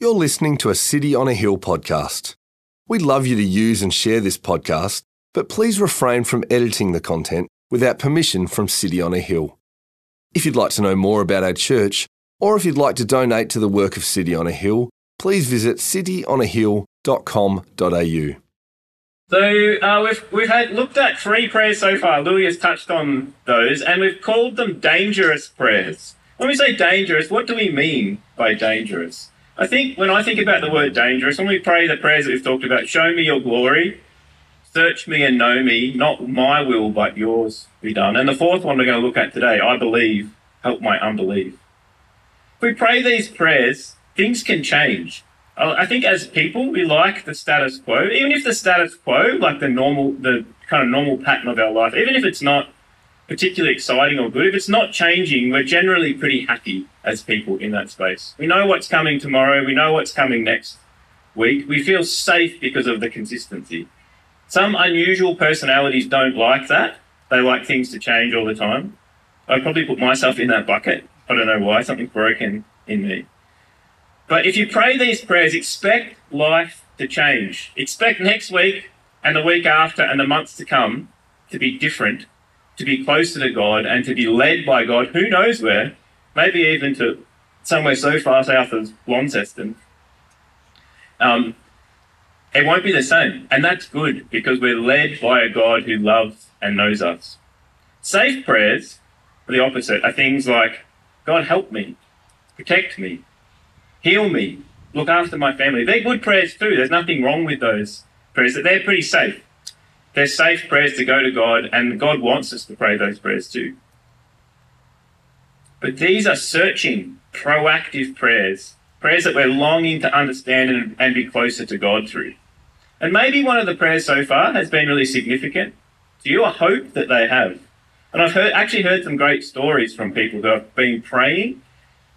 You're listening to a City on a Hill podcast. We'd love you to use and share this podcast, but please refrain from editing the content without permission from City on a Hill. If you'd like to know more about our church, or if you'd like to donate to the work of City on a Hill, please visit cityonahill.com.au. So uh, we've we've had looked at three prayers so far. Louis has touched on those, and we've called them dangerous prayers. When we say dangerous, what do we mean by dangerous? I think when I think about the word dangerous, when we pray the prayers that we've talked about, show me your glory, search me and know me, not my will but yours be done. And the fourth one we're going to look at today, I believe, help my unbelief. If we pray these prayers, things can change. I think as people, we like the status quo. Even if the status quo, like the normal, the kind of normal pattern of our life, even if it's not particularly exciting or good, if it's not changing, we're generally pretty happy as people in that space. We know what's coming tomorrow. We know what's coming next week. We feel safe because of the consistency. Some unusual personalities don't like that. They like things to change all the time. I probably put myself in that bucket. I don't know why. Something broken in me. But if you pray these prayers, expect life to change. Expect next week and the week after and the months to come to be different, to be closer to God and to be led by God, who knows where, maybe even to somewhere so far south as Launceston. Um, it won't be the same. And that's good because we're led by a God who loves and knows us. Safe prayers, the opposite, are things like, God help me, protect me, heal me, look after my family. They're good prayers too. There's nothing wrong with those prayers. They're pretty safe. They're safe prayers to go to God, and God wants us to pray those prayers too. But these are searching, proactive prayers, prayers that we're longing to understand and, and be closer to God through. And maybe one of the prayers so far has been really significant to you. I hope that they have. And I've heard, actually heard some great stories from people who have been praying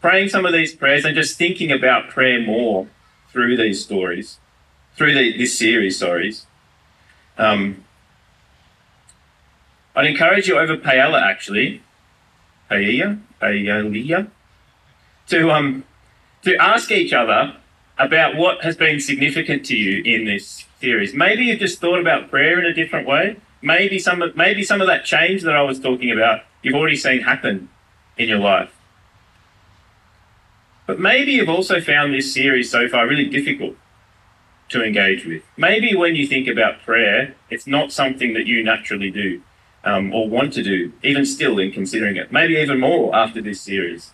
praying some of these prayers and just thinking about prayer more through these stories, through the, this series, sorry. Um, I'd encourage you over paella, actually, paella, paella, to um, to ask each other about what has been significant to you in this series. Maybe you've just thought about prayer in a different way. Maybe some of, maybe some of that change that I was talking about, you've already seen happen in your life. But maybe you've also found this series so far really difficult to engage with. Maybe when you think about prayer, it's not something that you naturally do um, or want to do, even still in considering it. Maybe even more after this series.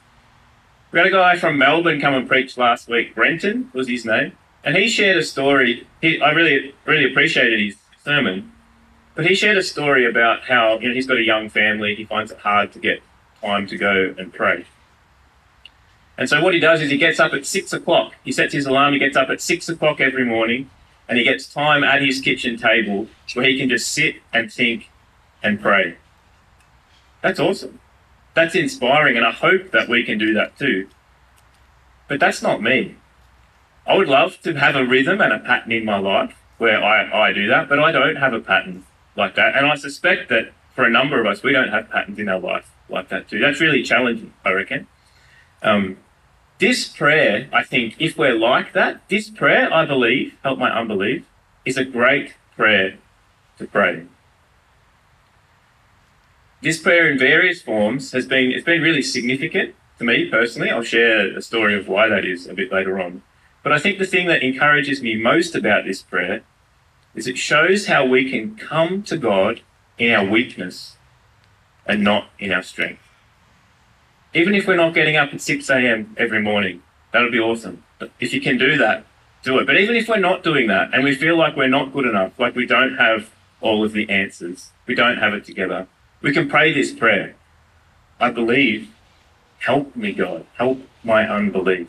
We had a guy from Melbourne come and preach last week. Brenton was his name. And he shared a story. He, I really, really appreciated his sermon. But he shared a story about how you know, he's got a young family. He finds it hard to get time to go and pray. And so what he does is he gets up at six o'clock. He sets his alarm. He gets up at six o'clock every morning, and he gets time at his kitchen table where he can just sit and think and pray. That's awesome. That's inspiring, and I hope that we can do that too. But that's not me. I would love to have a rhythm and a pattern in my life where I, I do that, but I don't have a pattern like that. And I suspect that for a number of us, we don't have patterns in our life like that too. That's really challenging, I reckon. Um, this prayer, I think, if we're like that, this prayer, I believe, help my unbelief, is a great prayer to pray. This prayer in various forms has been it's been really significant to me personally. I'll share a story of why that is a bit later on. But I think the thing that encourages me most about this prayer is it shows how we can come to God in our weakness and not in our strength. Even if we're not getting up at 6 a.m. every morning, that'll be awesome. But if you can do that, do it. But even if we're not doing that and we feel like we're not good enough, like we don't have all of the answers, we don't have it together, we can pray this prayer. I believe, help me, God, help my unbelief.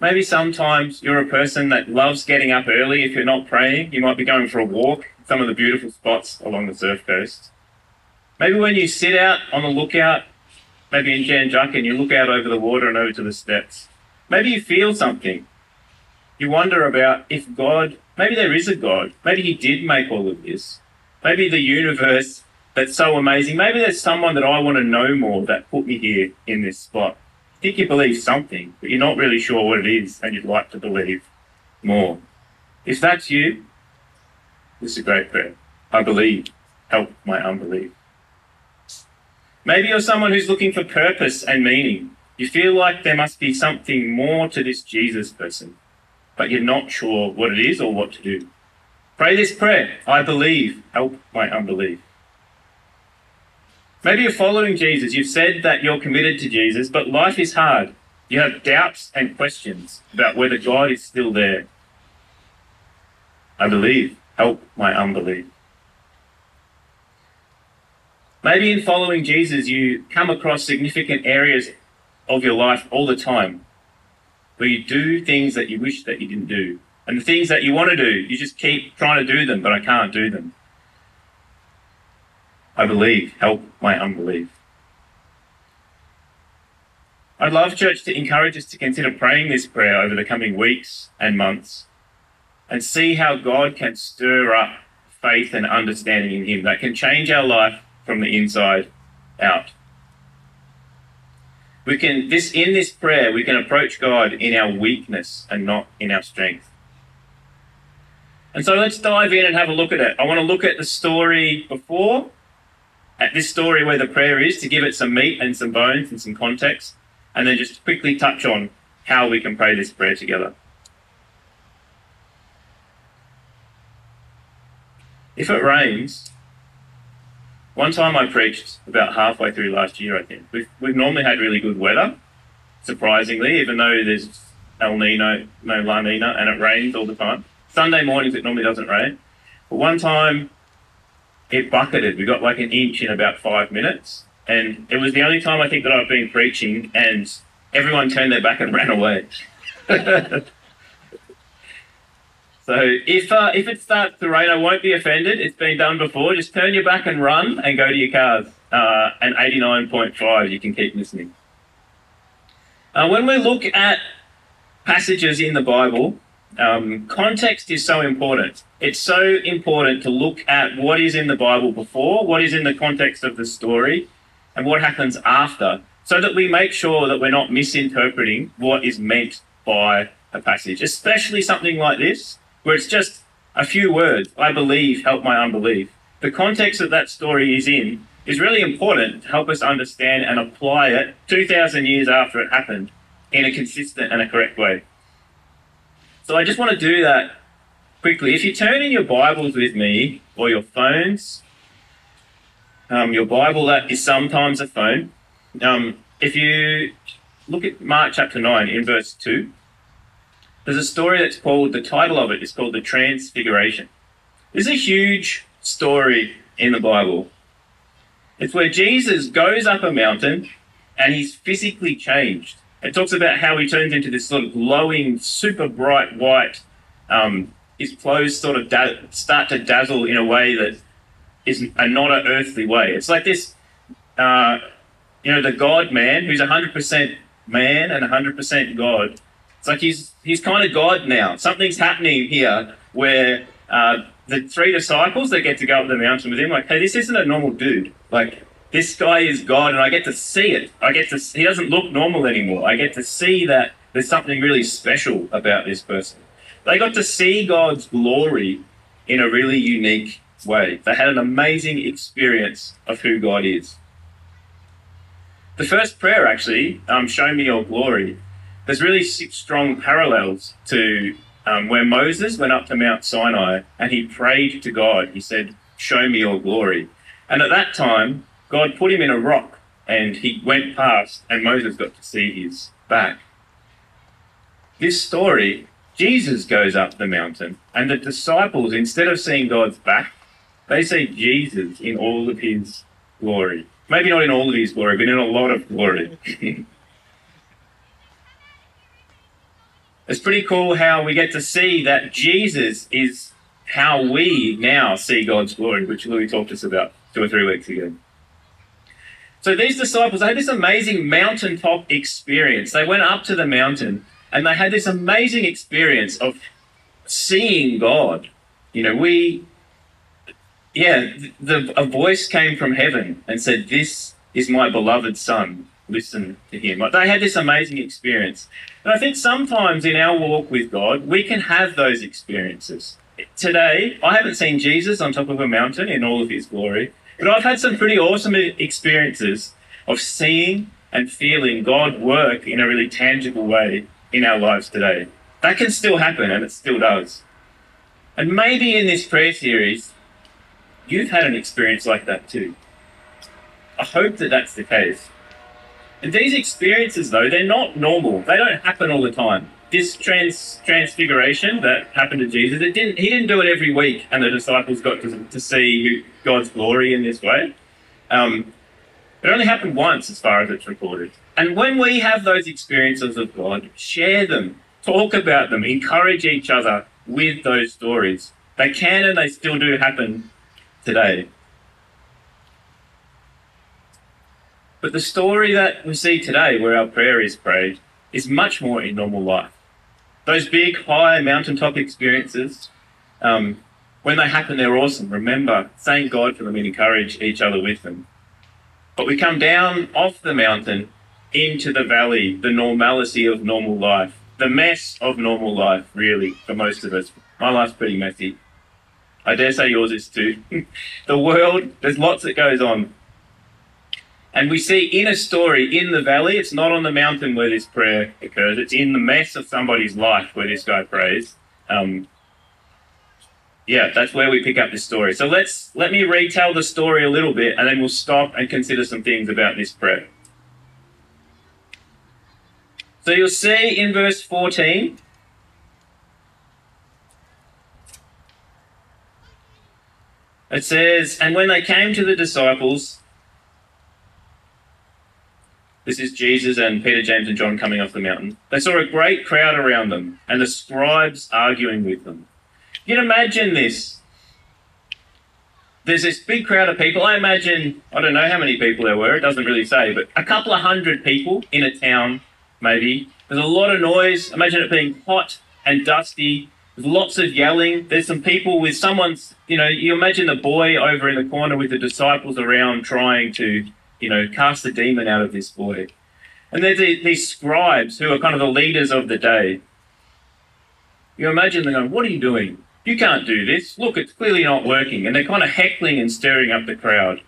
Maybe sometimes you're a person that loves getting up early if you're not praying. You might be going for a walk some of the beautiful spots along the surf coast. Maybe when you sit out on the lookout, maybe in Jan Juc, and you look out over the water and over to the steps, maybe you feel something. You wonder about if God, maybe there is a God, maybe He did make all of this. Maybe the universe that's so amazing. Maybe there's someone that I want to know more that put me here in this spot. I think you believe something, but you're not really sure what it is and you'd like to believe more. If that's you, this is a great prayer. I believe. Help my unbelief. Maybe you're someone who's looking for purpose and meaning. You feel like there must be something more to this Jesus person, but you're not sure what it is or what to do. Pray this prayer I believe, help my unbelief. Maybe you're following Jesus. You've said that you're committed to Jesus, but life is hard. You have doubts and questions about whether God is still there. I believe, help my unbelief. Maybe in following Jesus, you come across significant areas of your life all the time where you do things that you wish that you didn't do. And the things that you want to do, you just keep trying to do them, but I can't do them. I believe, help my unbelief. I'd love, church, to encourage us to consider praying this prayer over the coming weeks and months and see how God can stir up faith and understanding in Him that can change our life from the inside out. We can this in this prayer we can approach God in our weakness and not in our strength. And so let's dive in and have a look at it. I want to look at the story before, at this story where the prayer is, to give it some meat and some bones and some context, and then just quickly touch on how we can pray this prayer together. If it rains, one time I preached about halfway through last year, I think. We've, we've normally had really good weather, surprisingly, even though there's El Nino, no La Nina, and it rains all the time. Sunday mornings it normally doesn't rain. But one time it bucketed. We got like an inch in about five minutes. And it was the only time I think that I've been preaching and everyone turned their back and ran away. So if uh, if it starts to rain, I won't be offended. It's been done before. Just turn your back and run and go to your cars. Uh, and 89.5, you can keep listening. Uh, when we look at passages in the Bible, um, context is so important. It's so important to look at what is in the Bible before, what is in the context of the story, and what happens after, so that we make sure that we're not misinterpreting what is meant by a passage, especially something like this where it's just a few words, I believe, help my unbelief. The context that that story is in is really important to help us understand and apply it 2,000 years after it happened in a consistent and a correct way. So I just want to do that quickly. If you turn in your Bibles with me or your phones, um, your Bible that is sometimes a phone. Um, if you look at Mark chapter 9 in verse 2, there's a story that's called, the title of it is called The Transfiguration. Is a huge story in the Bible. It's where Jesus goes up a mountain and he's physically changed. It talks about how he turns into this sort of glowing, super bright white. Um, his clothes sort of da- start to dazzle in a way that is a not an earthly way. It's like this, uh, you know, the God man who's 100% man and 100% God it's like he's he's kind of God now. Something's happening here where uh, the three disciples that get to go up the mountain with him, like, hey, this isn't a normal dude. Like this guy is God, and I get to see it. I get to. He doesn't look normal anymore. I get to see that there's something really special about this person. They got to see God's glory in a really unique way. They had an amazing experience of who God is. The first prayer, actually, um, show me your glory, there's really strong parallels to um, where Moses went up to Mount Sinai and he prayed to God. He said, Show me your glory. And at that time, God put him in a rock and he went past, and Moses got to see his back. This story, Jesus goes up the mountain, and the disciples, instead of seeing God's back, they see Jesus in all of his glory. Maybe not in all of his glory, but in a lot of glory. it's pretty cool how we get to see that Jesus is how we now see God's glory, which Louis talked to us about two or three weeks ago. So these disciples they had this amazing mountaintop experience. They went up to the mountain and they had this amazing experience of seeing God. You know, we yeah, the, a voice came from heaven and said, This is my beloved son. Listen to him. They had this amazing experience. And I think sometimes in our walk with God, we can have those experiences. Today, I haven't seen Jesus on top of a mountain in all of his glory, but I've had some pretty awesome experiences of seeing and feeling God work in a really tangible way in our lives today. That can still happen, and it still does. And maybe in this prayer series, you've had an experience like that too. I hope that that's the case. And these experiences, though, they're not normal. They don't happen all the time. This trans transfiguration that happened to Jesus, it didn't. He didn't do it every week, and the disciples got to, to see God's glory in this way. Um, it only happened once, as far as it's recorded. And when we have those experiences of God, share them, talk about them, encourage each other with those stories. They can and they still do happen today. But the story that we see today, where our prayer is prayed, is much more in normal life. Those big, high mountaintop experiences, um, when they happen, they're awesome. Remember, thank God for them and encourage each other with them. But we come down off the mountain into the valley, the normality of normal life, the mess of normal life, really, for most of us. My life's pretty messy. I dare say yours is too. the world, there's lots that goes on. And we see in a story in the valley, it's not on the mountain where this prayer occurs, it's in the mess of somebody's life where this guy prays. Um, yeah, that's where we pick up this story. So let's let me retell the story a little bit and then we'll stop and consider some things about this prayer. So you'll see in verse 14 It says, And when they came to the disciples, this is Jesus and Peter, James, and John coming off the mountain. They saw a great crowd around them and the scribes arguing with them. You can imagine this. There's this big crowd of people. I imagine, I don't know how many people there were, it doesn't really say, but a couple of hundred people in a town, maybe. There's a lot of noise. Imagine it being hot and dusty. There's lots of yelling. There's some people with someone's, you know, you imagine the boy over in the corner with the disciples around trying to you know, cast the demon out of this boy. And there's these scribes who are kind of the leaders of the day. You imagine them going, What are you doing? You can't do this. Look, it's clearly not working. And they're kind of heckling and stirring up the crowd.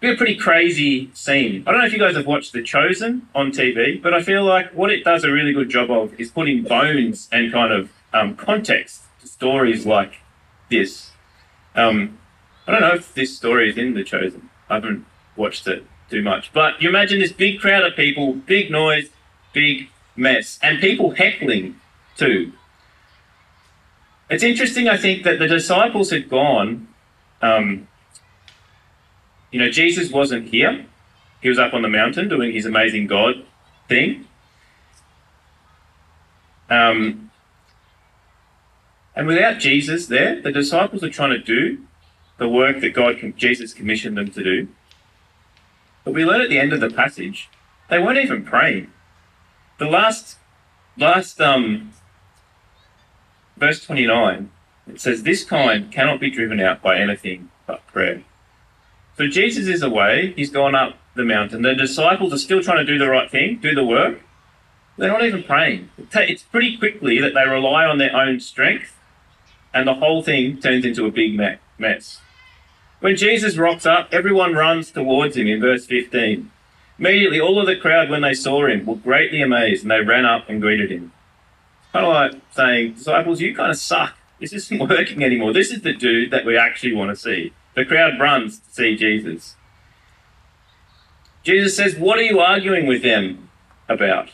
Be a pretty crazy scene. I don't know if you guys have watched The Chosen on TV, but I feel like what it does a really good job of is putting bones and kind of um, context to stories like this. Um, I don't know if this story is in The Chosen. I haven't watched it too much. But you imagine this big crowd of people, big noise, big mess, and people heckling too. It's interesting, I think, that the disciples had gone. Um, you know, Jesus wasn't here. He was up on the mountain doing his amazing God thing. Um, and without Jesus there, the disciples are trying to do the work that God, Jesus commissioned them to do. But we learn at the end of the passage, they weren't even praying. The last, last um, verse 29, it says, This kind cannot be driven out by anything but prayer. So Jesus is away, he's gone up the mountain. The disciples are still trying to do the right thing, do the work. They're not even praying. It's pretty quickly that they rely on their own strength, and the whole thing turns into a big mess. When Jesus rocks up, everyone runs towards him in verse 15. Immediately, all of the crowd, when they saw him, were greatly amazed and they ran up and greeted him. Kind of like saying, Disciples, you kind of suck. This isn't working anymore. This is the dude that we actually want to see. The crowd runs to see Jesus. Jesus says, What are you arguing with them about?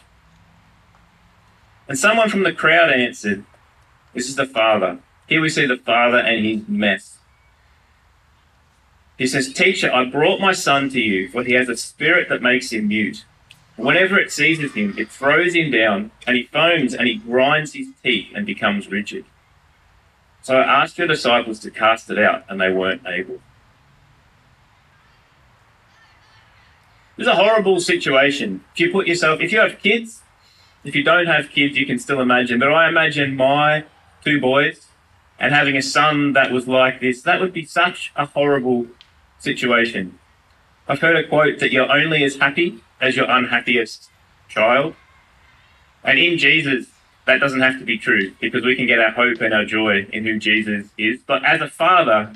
And someone from the crowd answered, This is the Father. Here we see the Father and his mess. He says, Teacher, I brought my son to you, for he has a spirit that makes him mute. Whenever it seizes him, it throws him down, and he foams and he grinds his teeth and becomes rigid. So I asked your disciples to cast it out, and they weren't able. It's a horrible situation. If you put yourself, if you have kids, if you don't have kids, you can still imagine. But I imagine my two boys and having a son that was like this, that would be such a horrible situation. I've heard a quote that you're only as happy as your unhappiest child. And in Jesus, that doesn't have to be true because we can get our hope and our joy in who Jesus is. But as a father,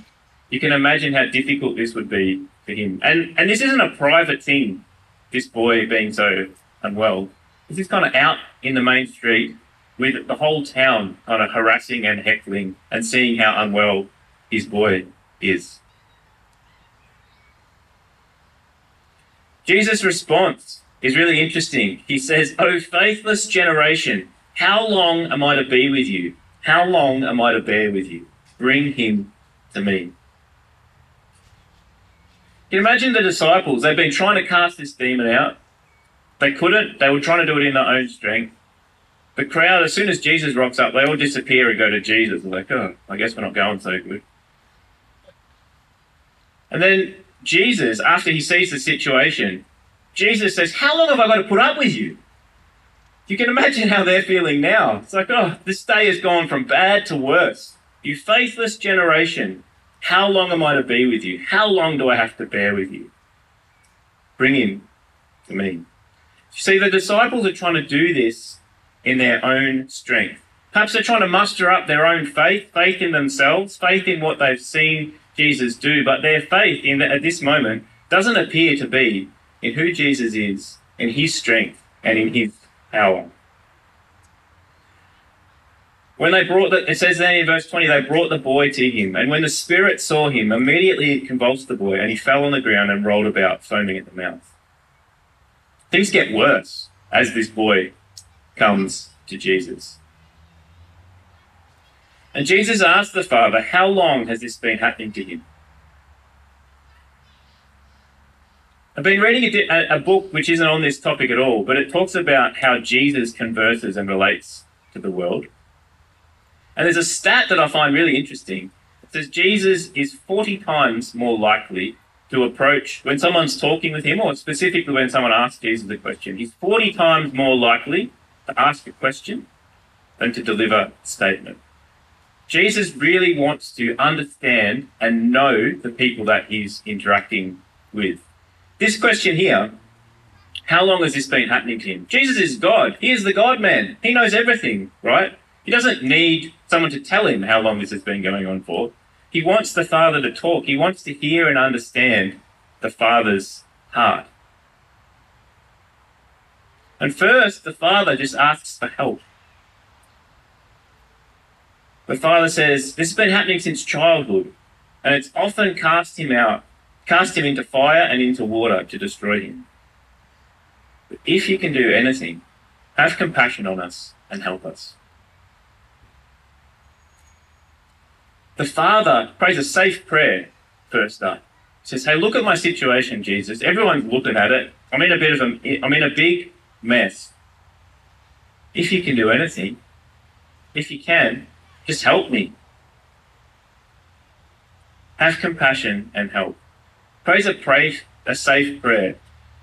you can imagine how difficult this would be for him. And and this isn't a private thing, this boy being so unwell. This is kind of out in the main street with the whole town kind of harassing and heckling and seeing how unwell his boy is. Jesus' response is really interesting. He says, O faithless generation, how long am I to be with you? How long am I to bear with you? Bring him to me. Can you imagine the disciples? They've been trying to cast this demon out. They couldn't. They were trying to do it in their own strength. The crowd, as soon as Jesus rocks up, they all disappear and go to Jesus. They're like, oh, I guess we're not going so good. And then Jesus, after he sees the situation, Jesus says, How long have I got to put up with you? You can imagine how they're feeling now. It's like, oh, this day has gone from bad to worse. You faithless generation, how long am I to be with you? How long do I have to bear with you? Bring him to me. You see, the disciples are trying to do this in their own strength. Perhaps they're trying to muster up their own faith, faith in themselves, faith in what they've seen Jesus do, but their faith in the, at this moment doesn't appear to be in who Jesus is, in his strength, and in his power. When they brought the, it says then in verse 20, they brought the boy to him, and when the spirit saw him, immediately it convulsed the boy, and he fell on the ground and rolled about, foaming at the mouth. Things get worse as this boy comes to Jesus. And Jesus asked the father, How long has this been happening to him? I've been reading a, a, book which isn't on this topic at all, but it talks about how Jesus converses and relates to the world. And there's a stat that I find really interesting. It says Jesus is 40 times more likely to approach when someone's talking with him, or specifically when someone asks Jesus a question. He's 40 times more likely to ask a question than to deliver a statement. Jesus really wants to understand and know the people that he's interacting with. This question here, how long has this been happening to him? Jesus is God. He is the God man. He knows everything, right? He doesn't need someone to tell him how long this has been going on for. He wants the Father to talk. He wants to hear and understand the Father's heart. And first, the father just asks for help. The father says, This has been happening since childhood, and it's often cast him out, cast him into fire and into water to destroy him. But if you can do anything, have compassion on us and help us. The father prays a safe prayer first up. He says, Hey, look at my situation, Jesus. Everyone's looking at it. I'm in a bit of a, I'm in a big mess. If you can do anything, if you can, just help me. Have compassion and help. Prays a a safe prayer.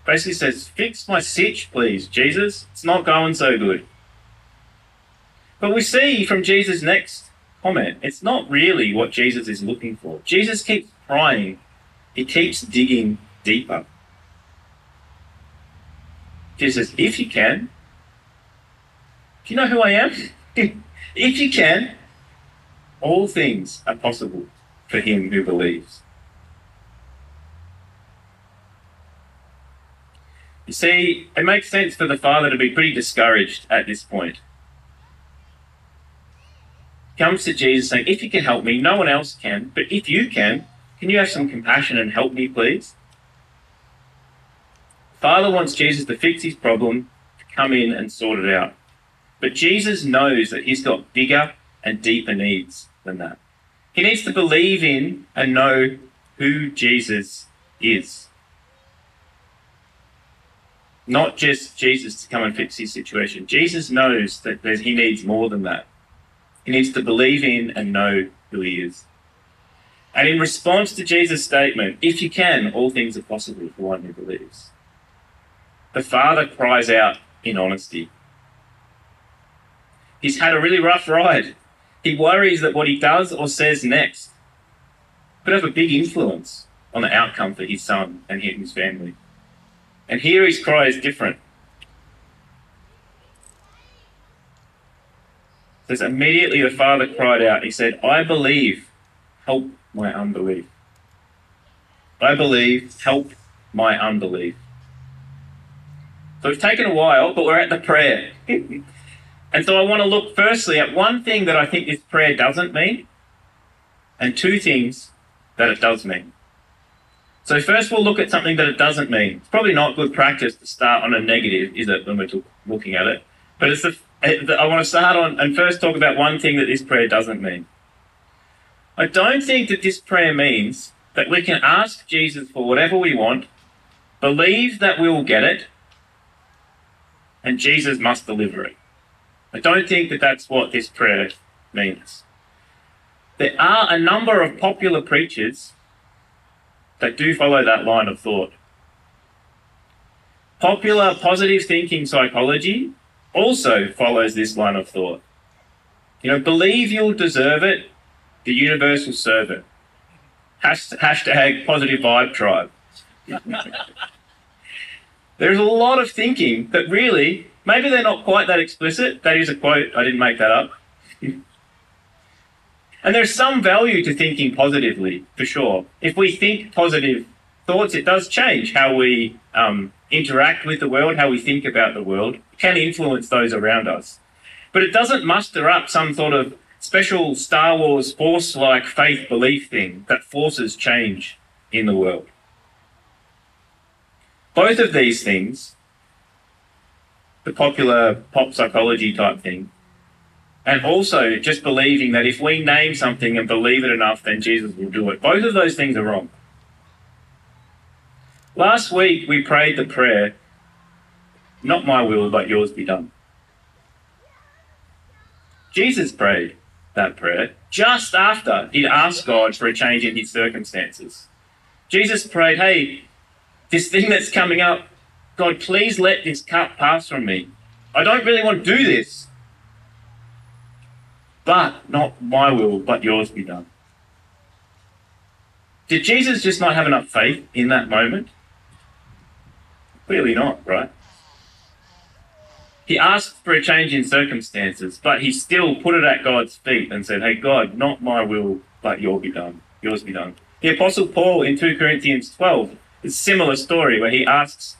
Basically says, fix my sitch, please, Jesus. It's not going so good. But we see from Jesus' next comment, it's not really what Jesus is looking for. Jesus keeps prying, he keeps digging deeper. Jesus, says, if you can, do you know who I am? if you can, all things are possible for him who believes. You see, it makes sense for the father to be pretty discouraged at this point. He Comes to Jesus saying, If you can help me, no one else can, but if you can, can you have some compassion and help me, please? Father wants Jesus to fix his problem, to come in and sort it out. But Jesus knows that he's got bigger and deeper needs than that. He needs to believe in and know who Jesus is. Not just Jesus to come and fix his situation. Jesus knows that he needs more than that. He needs to believe in and know who he is. And in response to Jesus' statement, if you can, all things are possible for one who believes. The father cries out in honesty. He's had a really rough ride. He worries that what he does or says next could have a big influence on the outcome for his son and his family. And here his cry is different. It says, immediately the father cried out. He said, I believe, help my unbelief. I believe, help my unbelief. So it's taken a while, but we're at the prayer. and so I want to look firstly at one thing that I think this prayer doesn't mean, and two things that it does mean. So first we'll look at something that it doesn't mean. It's probably not good practice to start on a negative, is it, when we're looking at it? But it's the, I want to start on and first talk about one thing that this prayer doesn't mean. I don't think that this prayer means that we can ask Jesus for whatever we want, believe that we will get it, and Jesus must deliver it. I don't think that that's what this prayer means. There are a number of popular preachers that do follow that line of thought. Popular positive thinking psychology also follows this line of thought. You know, believe you'll deserve it, the universe will serve it. Hashtag positive vibe tribe. There's a lot of thinking that really, maybe they're not quite that explicit. That is a quote, I didn't make that up. And there's some value to thinking positively, for sure. If we think positive thoughts, it does change how we um, interact with the world, how we think about the world, can influence those around us. But it doesn't muster up some sort of special Star Wars force like faith belief thing that forces change in the world. Both of these things, the popular pop psychology type thing, and also just believing that if we name something and believe it enough, then Jesus will do it. Both of those things are wrong. Last week we prayed the prayer, Not my will, but yours be done. Jesus prayed that prayer just after he'd asked God for a change in his circumstances. Jesus prayed, Hey, this thing that's coming up, God, please let this cup pass from me. I don't really want to do this but not my will, but yours be done. Did Jesus just not have enough faith in that moment? Clearly not, right? He asked for a change in circumstances, but he still put it at God's feet and said, Hey, God, not my will, but yours be done. Yours be done. The Apostle Paul in 2 Corinthians 12 is a similar story where he asks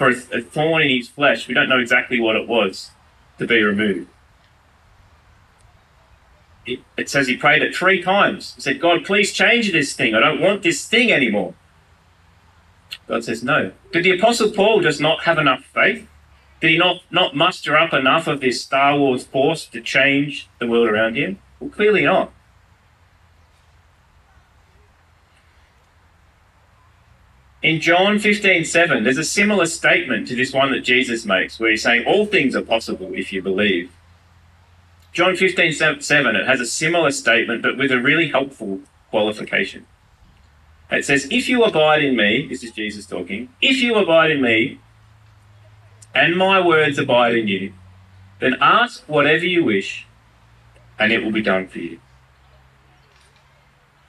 for a thorn in his flesh. We don't know exactly what it was to be removed it says he prayed it three times. He said, God, please change this thing. I don't want this thing anymore. God says, no. Did the Apostle Paul just not have enough faith? Did he not, not muster up enough of this Star Wars force to change the world around him? Well, clearly not. In John 15 7, there's a similar statement to this one that Jesus makes, where he's saying, All things are possible if you believe. John 15, 7, it has a similar statement, but with a really helpful qualification. It says, If you abide in me, this is Jesus talking, if you abide in me, and my words abide in you, then ask whatever you wish, and it will be done for you.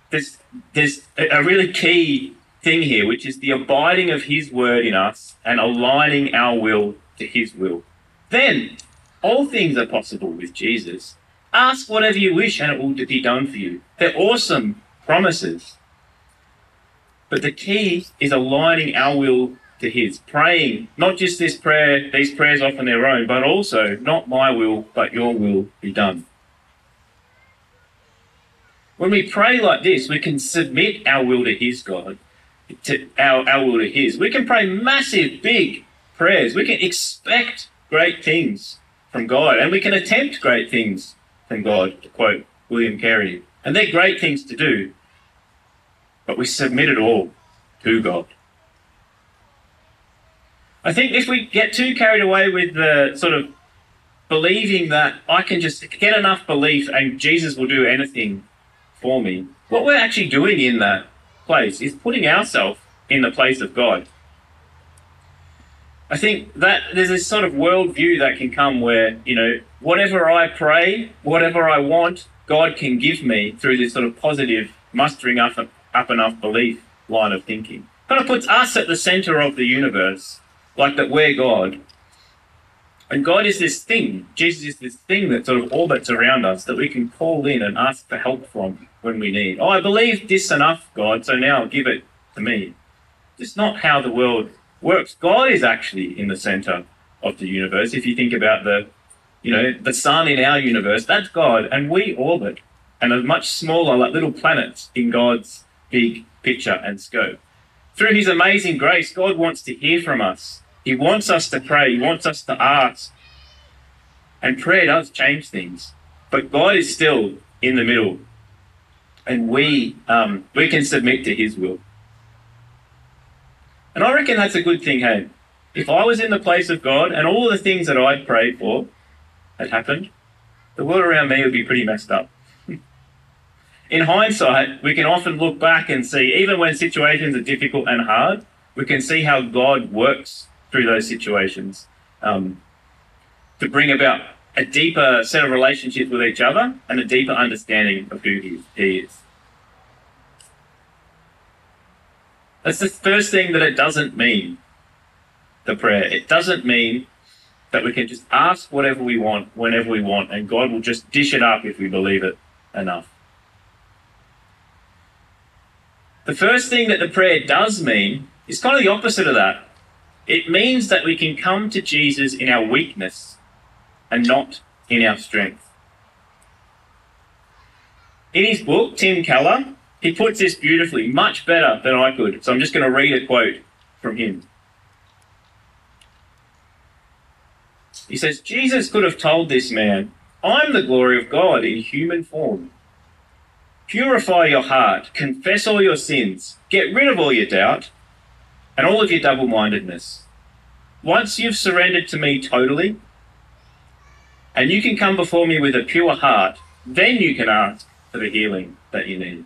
There's, there's a really key thing here, which is the abiding of his word in us and aligning our will to his will. Then all things are possible with Jesus. Ask whatever you wish and it will be done for you. They're awesome promises. But the key is aligning our will to His, praying not just this prayer, these prayers off on their own, but also not my will, but your will be done. When we pray like this, we can submit our will to His God, to our, our will to His. We can pray massive, big prayers. We can expect great things from God, and we can attempt great things from God, to quote William Carey. And they're great things to do, but we submit it all to God. I think if we get too carried away with the sort of believing that I can just get enough belief and Jesus will do anything for me, what we're actually doing in that place is putting ourselves in the place of God. I think that there's this sort of worldview that can come where, you know, whatever I pray, whatever I want, God can give me through this sort of positive mustering up, up enough belief line of thinking. Kind of puts us at the center of the universe, like that we're God. And God is this thing, Jesus is this thing that sort of orbits around us that we can call in and ask for help from when we need. Oh, I believe this enough, God, so now give it to me. It's not how the world works. God is actually in the center of the universe. If you think about the, you know, the sun in our universe, that's God, and we orbit and are much smaller, like little planets in God's big picture and scope. Through His amazing grace, God wants to hear from us. He wants us to pray. He wants us to ask. And prayer does change things, but God is still in the middle, and we um, we can submit to His will. And I reckon that's a good thing, hey? If I was in the place of God and all the things that I'd prayed for had happened, the world around me would be pretty messed up. in hindsight, we can often look back and see, even when situations are difficult and hard, we can see how God works through those situations um, to bring about a deeper set of relationships with each other and a deeper understanding of who he, is. That's the first thing that it doesn't mean, the prayer. It doesn't mean that we can just ask whatever we want whenever we want and God will just dish it up if we believe it enough. The first thing that the prayer does mean is kind of the opposite of that. It means that we can come to Jesus in our weakness and not in our strength. In his book, Tim Keller, he puts this beautifully, much better than I could. So I'm just going to read a quote from him. He says, Jesus could have told this man, I'm the glory of God in human form. Purify your heart, confess all your sins, get rid of all your doubt and all of your double mindedness. Once you've surrendered to me totally, and you can come before me with a pure heart, then you can ask for the healing that you need.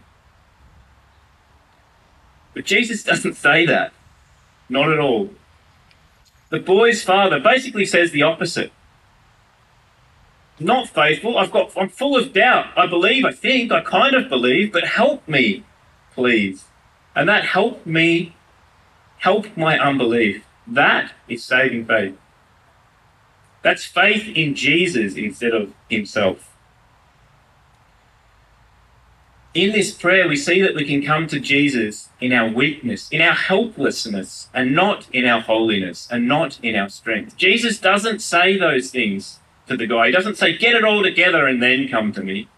But Jesus doesn't say that. Not at all. The boy's father basically says the opposite. Not faithful. I've got I'm full of doubt. I believe, I think, I kind of believe, but help me, please. And that helped me help my unbelief. That is saving faith. That's faith in Jesus instead of himself in this prayer, we see that we can come to Jesus in our weakness, in our helplessness, and not in our holiness, and not in our strength. Jesus doesn't say those things to the guy. He doesn't say, get it all together and then come to me.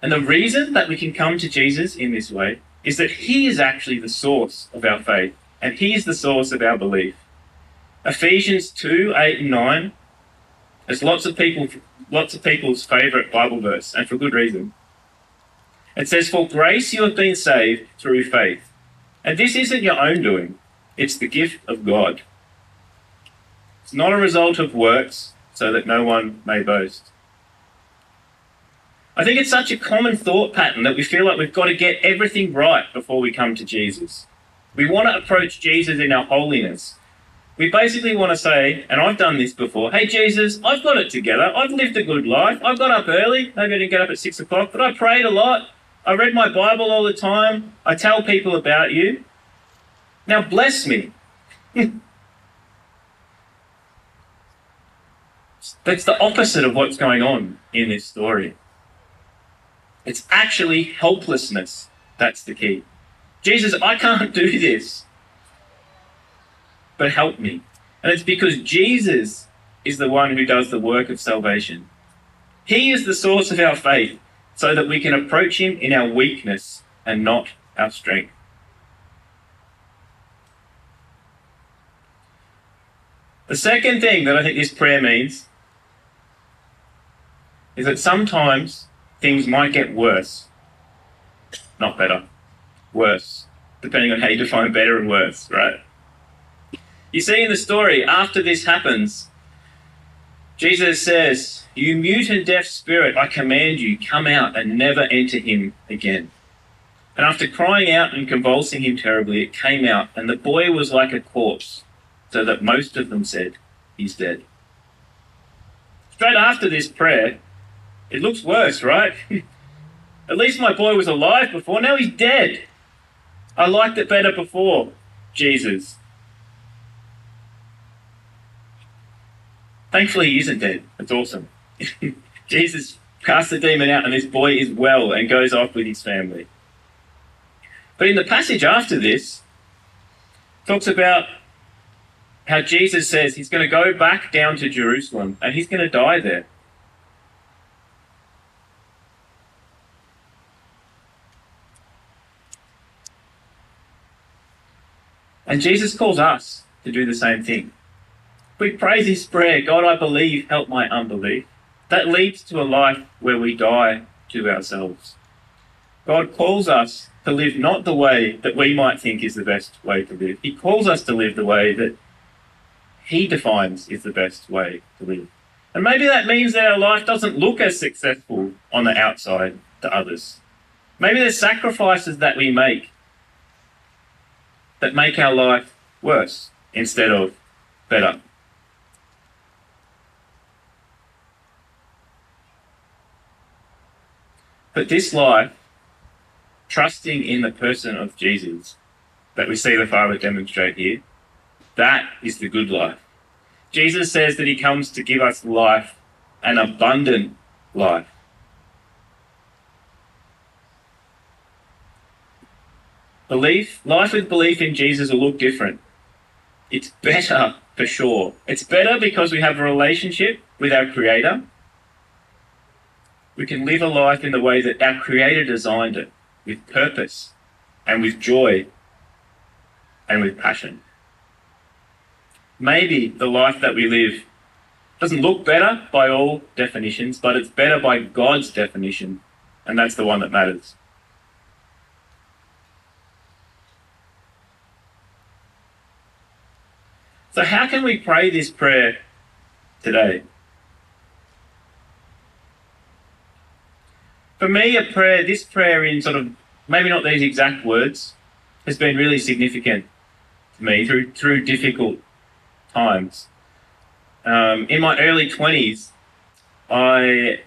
And the reason that we can come to Jesus in this way is that He is actually the source of our faith, and He is the source of our belief. Ephesians 2 8 and 9 it's lots of people, lots of people's favourite Bible verse, and for good reason. It says, "For grace you have been saved through faith, and this isn't your own doing; it's the gift of God. It's not a result of works, so that no one may boast." I think it's such a common thought pattern that we feel like we've got to get everything right before we come to Jesus. We want to approach Jesus in our holiness, we basically want to say, and I've done this before, hey Jesus, I've got it together. I've lived a good life. I've got up early. Maybe I didn't get up at six o'clock, but I prayed a lot. I read my Bible all the time. I tell people about you. Now bless me. That's the opposite of what's going on in this story. It's actually helplessness. That's the key. Jesus, I can't do this but help me. And it's because Jesus is the one who does the work of salvation. He is the source of our faith so that we can approach Him in our weakness and not our strength. The second thing that I think this prayer means is that sometimes things might get worse, not better, worse, depending on how you define better and worse, right? You see in the story, after this happens, Jesus says, You mute and deaf spirit, I command you, come out and never enter him again. And after crying out and convulsing him terribly, it came out, and the boy was like a corpse, so that most of them said, he's dead. Straight after this prayer, it looks worse, right? At least my boy was alive before, now he's dead. I liked it better before, Jesus. Thankfully, he isn't dead. That's awesome. Jesus casts the demon out, and this boy is well and goes off with his family. But in the passage after this, talks about how Jesus says he's going to go back down to Jerusalem and he's going to die there. And Jesus calls us to do the same thing. We pray this prayer God, I believe, help my unbelief. That leads to a life where we die to ourselves. God calls us to live not the way that we might think is the best way to live. He calls us to live the way that He defines is the best way to live. And maybe that means that our life doesn't look as successful on the outside to others. Maybe there's sacrifices that we make that make our life worse instead of better. But this life trusting in the person of Jesus that we see the Father demonstrate here, that is the good life. Jesus says that he comes to give us life, an abundant life. Belief, life with belief in Jesus will look different. It's better for sure. It's better because we have a relationship with our Creator. We can live a life in the way that our Creator designed it with purpose and with joy and with passion. Maybe the life that we live doesn't look better by all definitions, but it's better by God's definition, and that's the one that matters. So, how can we pray this prayer today? for me, a prayer, this prayer in sort of maybe not these exact words, has been really significant to me through through difficult times. Um, in my early twenties, I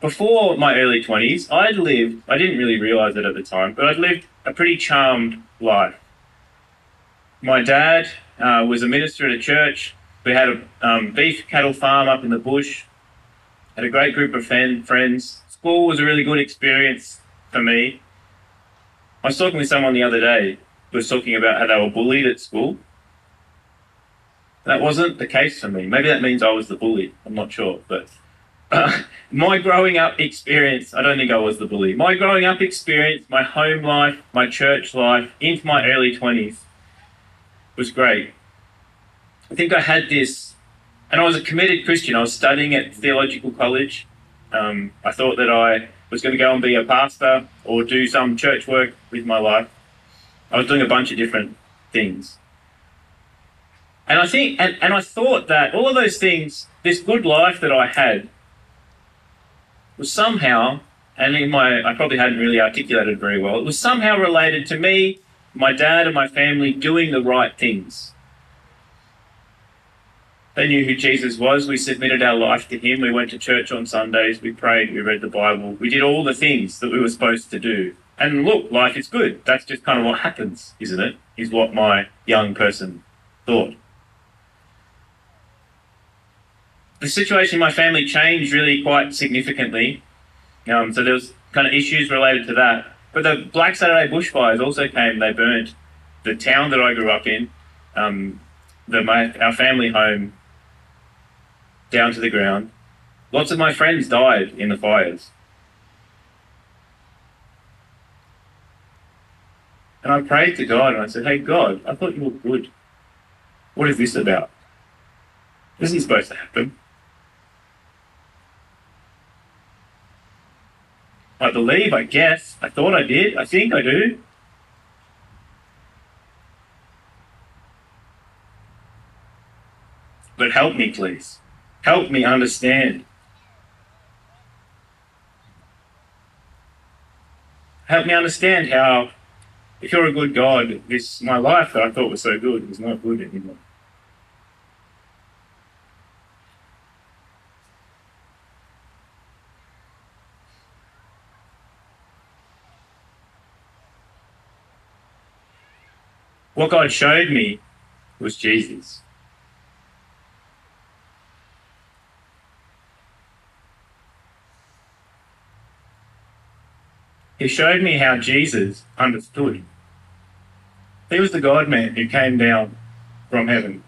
before my early twenties, I'd lived. I didn't really realize it at the time, but I'd lived a pretty charmed life. My dad uh, was a minister at a church. We had a um, beef cattle farm up in the bush had a great group of fan, friends. School was a really good experience for me. I was talking with someone the other day who was talking about how they were bullied at school. That wasn't the case for me. Maybe that means I was the bully. I'm not sure. But uh, my growing up experience, I don't think I was the bully. My growing up experience, my home life, my church life, into my early 20s was great. I think I had this and I was a committed Christian. I was studying at theological college. Um, I thought that I was going to go and be a pastor or do some church work with my life. I was doing a bunch of different things. And I think, and, and I thought that all of those things, this good life that I had, was somehow, and in my, I probably hadn't really articulated very well, it was somehow related to me, my dad, and my family doing the right things. They knew who Jesus was. We submitted our life to Him. We went to church on Sundays. We prayed. We read the Bible. We did all the things that we were supposed to do. And look, life is good. That's just kind of what happens, isn't it? Is what my young person thought. The situation in my family changed really quite significantly. Um, so there was kind of issues related to that. But the Black Saturday bushfires also came. They burnt the town that I grew up in, um, the, my, our family home down to the ground. Lots of my friends died in the fires. And I prayed to God and I said, Hey, God, I thought you were good. What is this about? This isn't supposed to happen. I believe, I guess. I thought I did. I think I do. But help me, please. Help me understand. Help me understand how, if you're a good God, this my life that I thought was so good is not good anymore. What God showed me was Jesus. He showed me how Jesus understood. He was the God man who came down from heaven.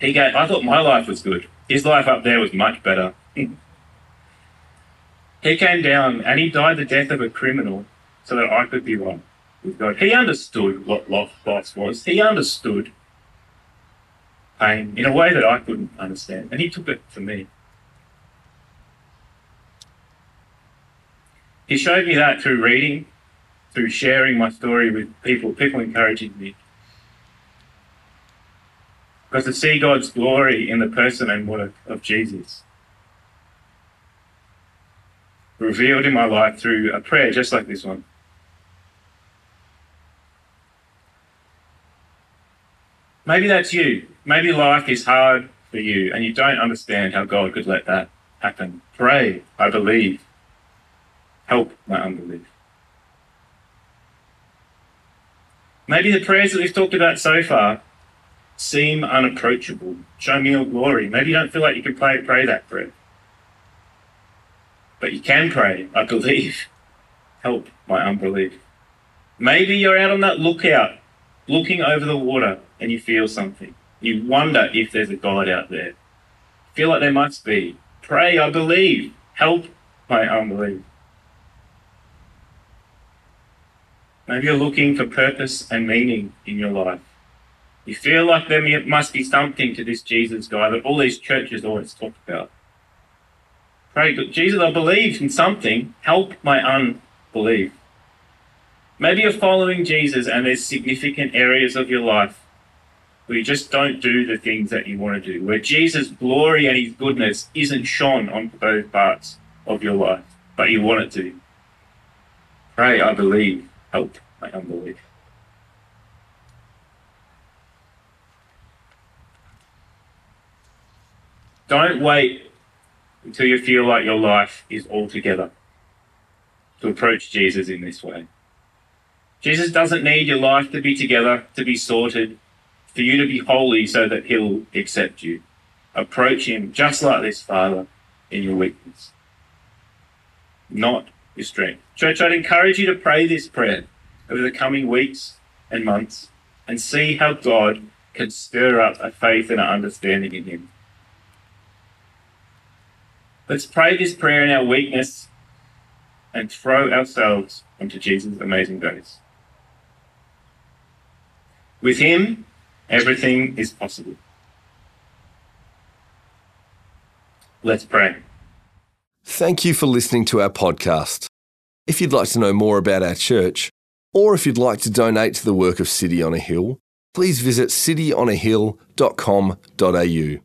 He gave, I thought my life was good. His life up there was much better. he came down and he died the death of a criminal so that I could be one. He understood what loss was. He understood pain in a way that I couldn't understand. And he took it for me. He showed me that through reading, through sharing my story with people, people encouraging me. Because to see God's glory in the person and work of Jesus. Revealed in my life through a prayer just like this one. Maybe that's you. Maybe life is hard for you and you don't understand how God could let that happen. Pray, I believe. Help my unbelief. Maybe the prayers that we've talked about so far seem unapproachable. Show me your glory. Maybe you don't feel like you can pray, pray that prayer. But you can pray, I believe. Help my unbelief. Maybe you're out on that lookout, looking over the water, and you feel something. You wonder if there's a God out there. Feel like there must be. Pray, I believe. Help my unbelief. Maybe you're looking for purpose and meaning in your life. You feel like there must be something to this Jesus guy that all these churches always talk about. Pray, Jesus, I believe in something. Help my unbelief. Maybe you're following Jesus and there's significant areas of your life you just don't do the things that you want to do, where Jesus' glory and his goodness isn't shone on those parts of your life, but you want it to. Pray, I believe help my unbelief. Don't wait until you feel like your life is all together to approach Jesus in this way. Jesus doesn't need your life to be together, to be sorted, for you to be holy so that he'll accept you. Approach him just like this, Father, in your weakness, not your strength. Church, I'd encourage you to pray this prayer over the coming weeks and months and see how God can stir up a faith and an understanding in Him. Let's pray this prayer in our weakness and throw ourselves onto Jesus' amazing grace. With Him, everything is possible. Let's pray. Thank you for listening to our podcast. If you'd like to know more about our church, or if you'd like to donate to the work of City on a Hill, please visit cityonahill.com.au.